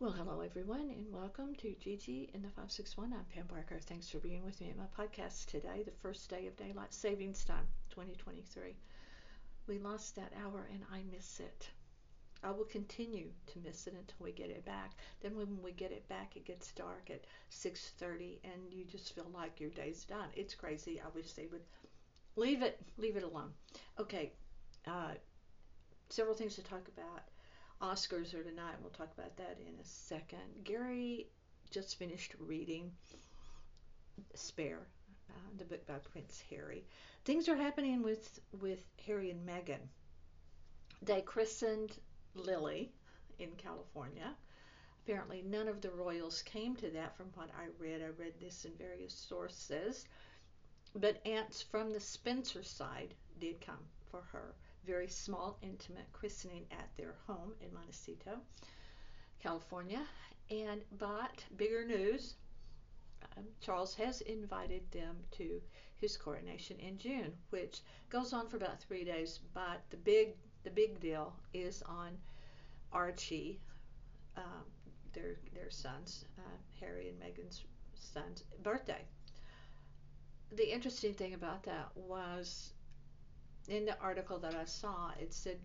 Well, hello everyone, and welcome to Gigi in the 561. I'm Pam Barker. Thanks for being with me at my podcast today, the first day of daylight savings time, 2023. We lost that hour, and I miss it. I will continue to miss it until we get it back. Then when we get it back, it gets dark at 6:30, and you just feel like your day's done. It's crazy. I wish they would leave it, leave it alone. Okay, uh, several things to talk about Oscars are tonight. We'll talk about that in a second. Gary just finished reading Spare, uh, the book by Prince Harry. Things are happening with with Harry and Meghan. They christened Lily in California. Apparently, none of the royals came to that from what I read. I read this in various sources. But aunts from the Spencer side did come for her very small, intimate christening at their home in Montecito, California. And but bigger news, um, Charles has invited them to his coronation in June, which goes on for about three days. But the big the big deal is on Archie, um, their their sons, uh, Harry and Meghan's son's birthday. The interesting thing about that was in the article that I saw, it said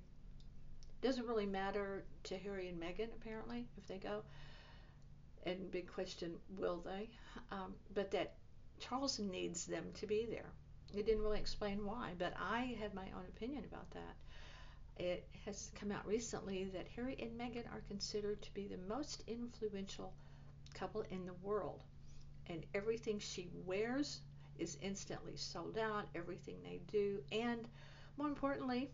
doesn't really matter to Harry and Meghan apparently if they go. And big question, will they? Um, but that Charles needs them to be there. It didn't really explain why, but I have my own opinion about that. It has come out recently that Harry and Meghan are considered to be the most influential couple in the world. And everything she wears is instantly sold out, everything they do, and more importantly,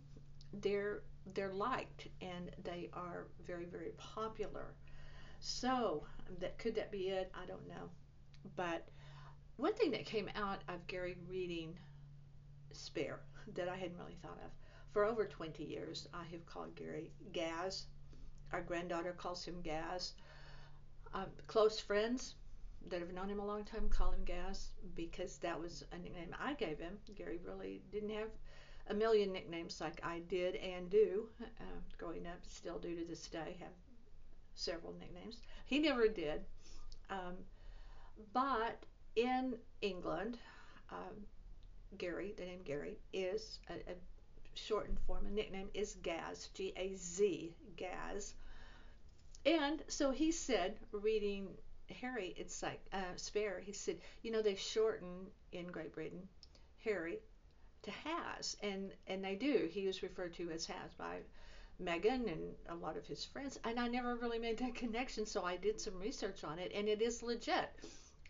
they're they're liked and they are very very popular. So that could that be it? I don't know. But one thing that came out of Gary reading Spare that I hadn't really thought of for over 20 years, I have called Gary Gaz. Our granddaughter calls him Gaz. Um, close friends that have known him a long time call him Gaz because that was a nickname I gave him. Gary really didn't have a million nicknames like I did and do uh, growing up, still do to this day, have several nicknames. He never did. Um, but in England, um, Gary, the name Gary, is a, a shortened form. A nickname is Gaz, G A Z, Gaz. And so he said, reading Harry, it's like uh, Spare, he said, you know, they shorten in Great Britain Harry to Haz, and and they do. He is referred to as Haz by Meghan and a lot of his friends, and I never really made that connection, so I did some research on it, and it is legit.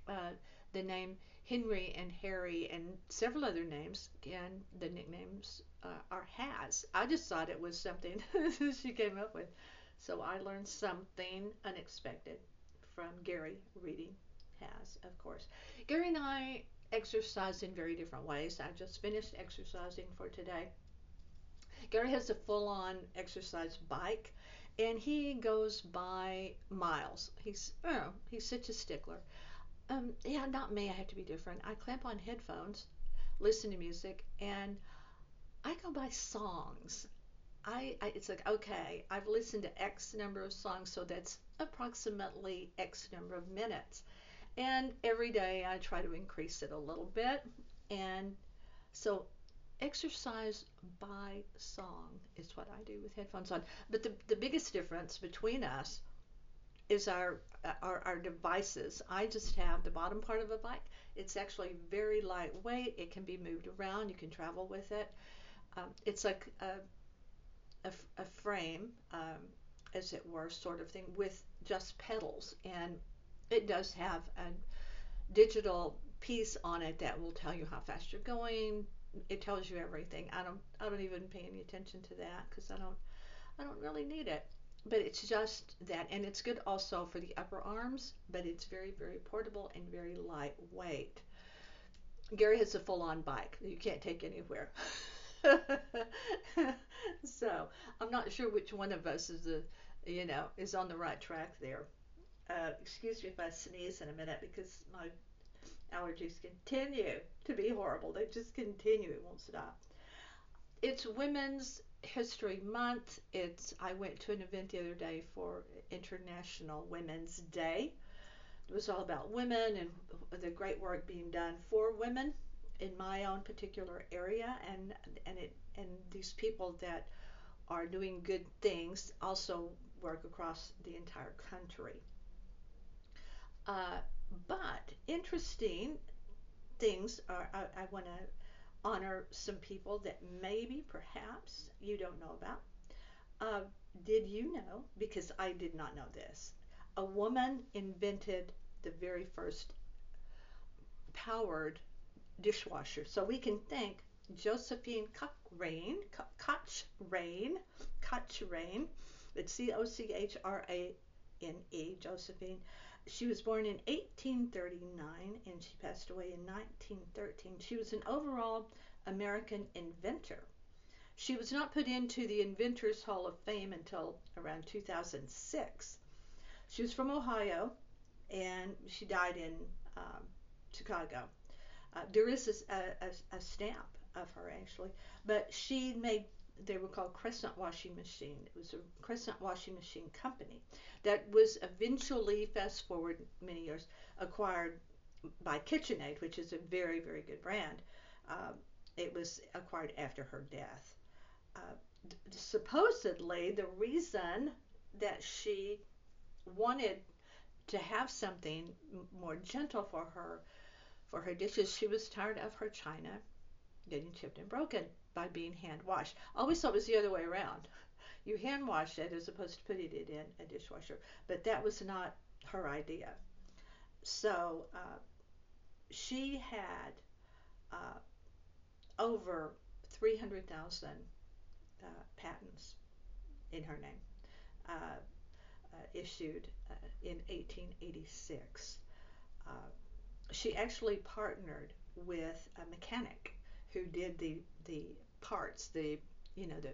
Uh, the name Henry and Harry and several other names, again, the nicknames uh, are Haz. I just thought it was something she came up with. So I learned something unexpected from Gary reading has, of course. Gary and I exercise in very different ways. I just finished exercising for today. Gary has a full on exercise bike and he goes by miles. He's oh, he's such a stickler. Um, yeah, not me. I have to be different. I clamp on headphones, listen to music, and I go by songs. I, I, it's like okay i've listened to x number of songs so that's approximately x number of minutes and every day I try to increase it a little bit. And so exercise by song is what I do with headphones on. But the, the biggest difference between us is our, our our devices. I just have the bottom part of a bike. It's actually very lightweight. It can be moved around. You can travel with it. Um, it's like a, a, a frame, um, as it were, sort of thing, with just pedals. And it does have a digital piece on it that will tell you how fast you're going. It tells you everything. I don't I don't even pay any attention to that because I don't I don't really need it. But it's just that, and it's good also for the upper arms. But it's very very portable and very lightweight. Gary has a full-on bike that you can't take anywhere. so I'm not sure which one of us is the you know is on the right track there. Uh, excuse me if I sneeze in a minute because my allergies continue to be horrible. They just continue, it won't stop. it's Women's History Month. It's I went to an event the other day for International Women's Day. It was all about women and the great work being done for women in my own particular area and and it and these people that are doing good things also work across the entire country. Uh, but interesting things are I, I want to honor some people that maybe perhaps you don't know about. Uh, did you know? Because I did not know this. A woman invented the very first powered dishwasher. So we can thank Josephine Cochrane, Cochrane, Cochrane. It's C O C H R A N E, Josephine. She was born in 1839 and she passed away in 1913. She was an overall American inventor. She was not put into the Inventors Hall of Fame until around 2006. She was from Ohio and she died in um, Chicago. Uh, there is a, a, a, stamp of her actually, but she made they were called Crescent Washing Machine. It was a Crescent Washing Machine company that was eventually, fast forward many years, acquired by KitchenAid, which is a very very good brand. Um, it was acquired after her death. Uh, supposedly, the reason that she wanted to have something more gentle for her for her dishes. She was tired of her china getting chipped and broken by being hand washed. Always thought it was the other way around. You hand wash it as opposed to putting it in a dishwasher. But that was not her idea. So uh, she had uh, over 300,000 uh, patents in her name. Uh, uh, issued uh, in 1886 she actually partnered with a mechanic who did the the parts, the you know the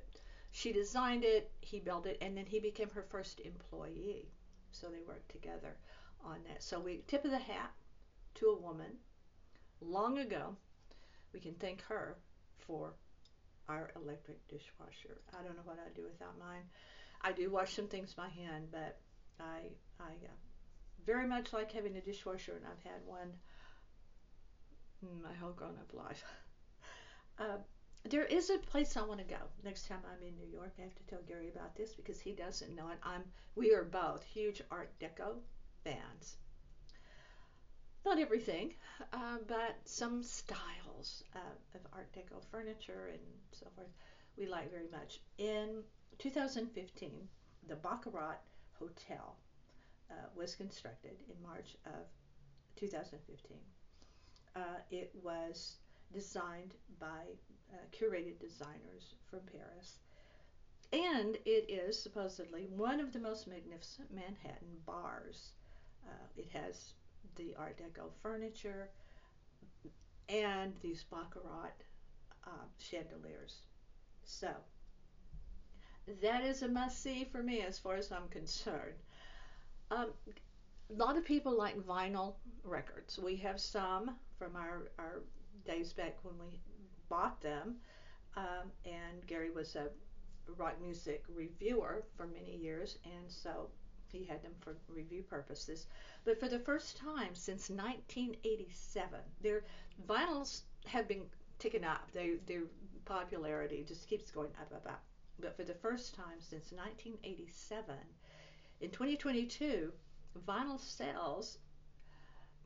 she designed it, he built it, and then he became her first employee. So they worked together on that. So we tip of the hat to a woman long ago. We can thank her for our electric dishwasher. I don't know what I'd do without mine. I do wash some things by hand, but I I uh, very much like having a dishwasher, and I've had one my whole grown up life. Uh, there is a place I want to go next time I'm in New York. I have to tell Gary about this because he doesn't know it. I'm we are both huge Art Deco fans. Not everything, uh, but some styles uh, of Art Deco furniture and so forth we like very much. In 2015, the Baccarat Hotel uh, was constructed in March of 2015. Uh, it was designed by uh, curated designers from Paris. And it is supposedly one of the most magnificent Manhattan bars. Uh, it has the Art Deco furniture and these Baccarat uh, chandeliers. So, that is a must see for me as far as I'm concerned. Um, a lot of people like vinyl records. We have some from our, our days back when we bought them. Um, and Gary was a rock music reviewer for many years, and so he had them for review purposes. But for the first time since 1987, their vinyls have been ticking up. They, their popularity just keeps going up, up, up. But for the first time since 1987, in 2022, vinyl sales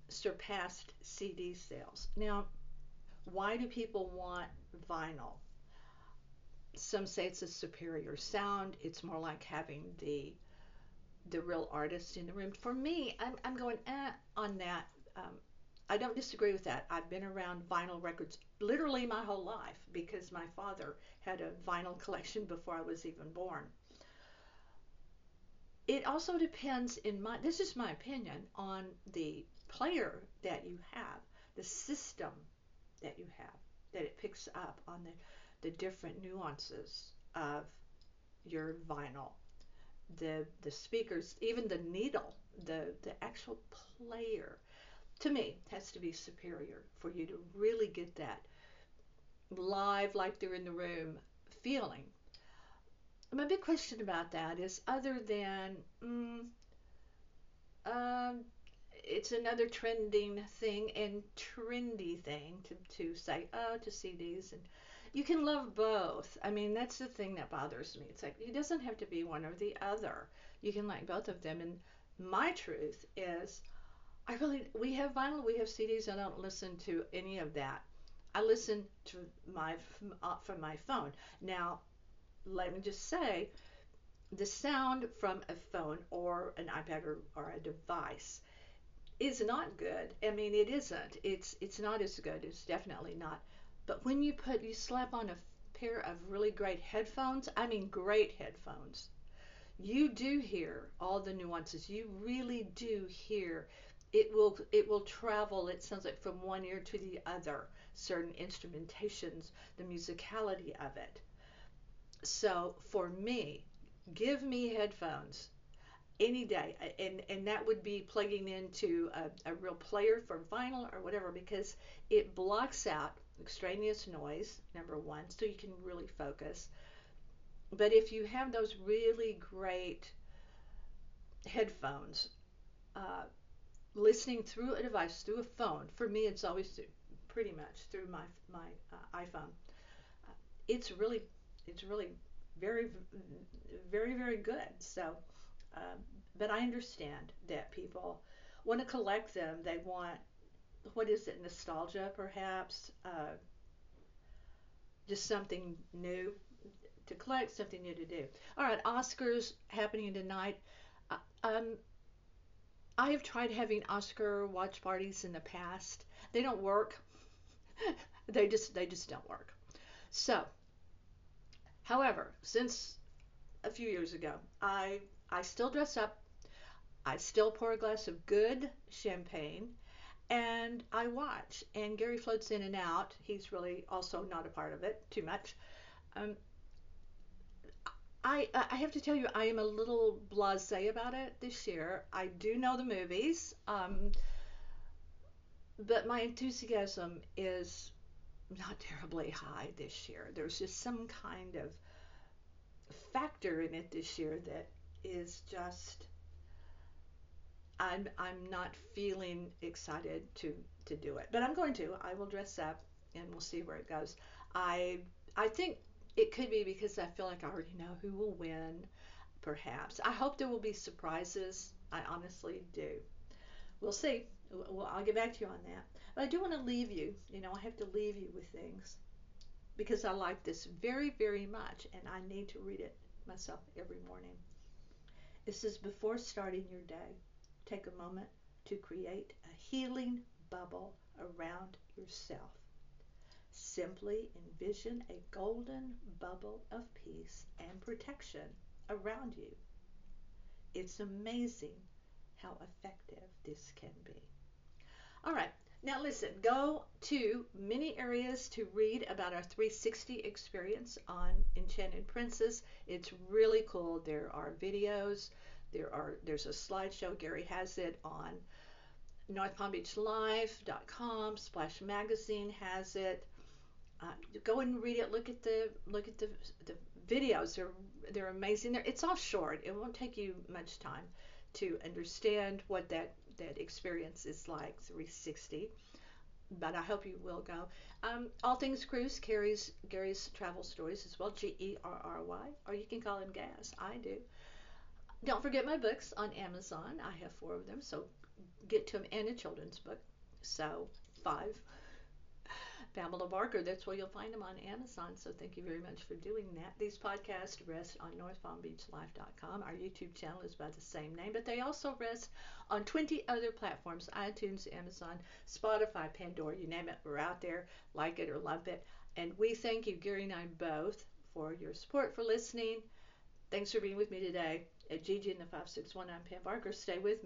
surpassed CD sales. Now, why do people want vinyl? Some say it's a superior sound. It's more like having the the real artist in the room. For me, I'm, I'm going eh, on that. Um, I don't disagree with that. I've been around vinyl records literally my whole life because my father had a vinyl collection before I was even born. It also depends in my this is my opinion on the player that you have, the system that you have, that it picks up on the, the different nuances of your vinyl, the the speakers, even the needle, the the actual player, to me has to be superior for you to really get that live like they're in the room feeling. My big question about that is other than, mm, um, it's another trending thing and trendy thing to, to say, oh, to CDs. And you can love both. I mean, that's the thing that bothers me. It's like, it doesn't have to be one or the other. You can like both of them. And my truth is, I really, we have vinyl, we have CDs. I don't listen to any of that. I listen to my uh, from my phone. Now, let me just say, the sound from a phone or an iPad or, or a device is not good. I mean, it isn't. It's it's not as good. It's definitely not. But when you put you slap on a pair of really great headphones, I mean great headphones, you do hear all the nuances. You really do hear. It will it will travel. It sounds like from one ear to the other. Certain instrumentations, the musicality of it. So for me, give me headphones any day and and that would be plugging into a, a, real player for vinyl or whatever because it blocks out extraneous noise number one so you can really focus. But if you have those really great headphones uh, listening through a device through a phone for me it's always through, pretty much through my my uh, iphone uh, it's really it's really very very very good. So um, but I understand that people want to collect them. They want, what is it, nostalgia perhaps? Uh, just something new to collect, something new to do. All right, Oscars happening tonight. Uh, um, I have tried having Oscar watch parties in the past. They don't work. they just they just don't work. So, however, since a few years ago, I I still dress up. I still pour a glass of good champagne and I watch. And Gary floats in and out. He's really also not a part of it too much. Um, I, I have to tell you, I am a little blasé about it this year. I do know the movies, um, but my enthusiasm is not terribly high this year. There's just some kind of factor in it this year that is just I'm I'm not feeling excited to to do it, but I'm going to. I will dress up and we'll see where it goes. I I think it could be because I feel like I already know who will win. Perhaps I hope there will be surprises. I honestly do. We'll see. Well, I'll get back to you on that. But I do want to leave you. You know, I have to leave you with things because I like this very, very much, and I need to read it myself every morning. This is before starting your day. Take a moment to create a healing bubble around yourself. Simply envision a golden bubble of peace and protection around you. It's amazing how effective this can be. All right, now listen, go to many areas to read about our 360 experience on Enchanted Princess. It's really cool. There are videos, there are there's a slideshow. Gary has it on NorthPalmBeachLive.com. Splash Magazine has it. Uh, go and read it. Look at the look at the the videos. They're they're amazing. They're, it's all short. It won't take you much time to understand what that that experience is like 360 but I hope you will go. Um, All Things Cruise carries Gary's travel stories as well, G E R R Y, or you can call him Gaz. I do. Don't forget my books on Amazon. I have four of them, so get to them, and a children's book. So, five. Pamela Barker. That's where you'll find them on Amazon. So thank you very much for doing that. These podcasts rest on NorthPalmBeachLife.com. Our YouTube channel is by the same name, but they also rest on 20 other platforms iTunes, Amazon, Spotify, Pandora, you name it. We're out there. Like it or lump it. And we thank you, Gary and I both, for your support, for listening. Thanks for being with me today. At Gigi in the 561, I'm Pam Barker. Stay with me.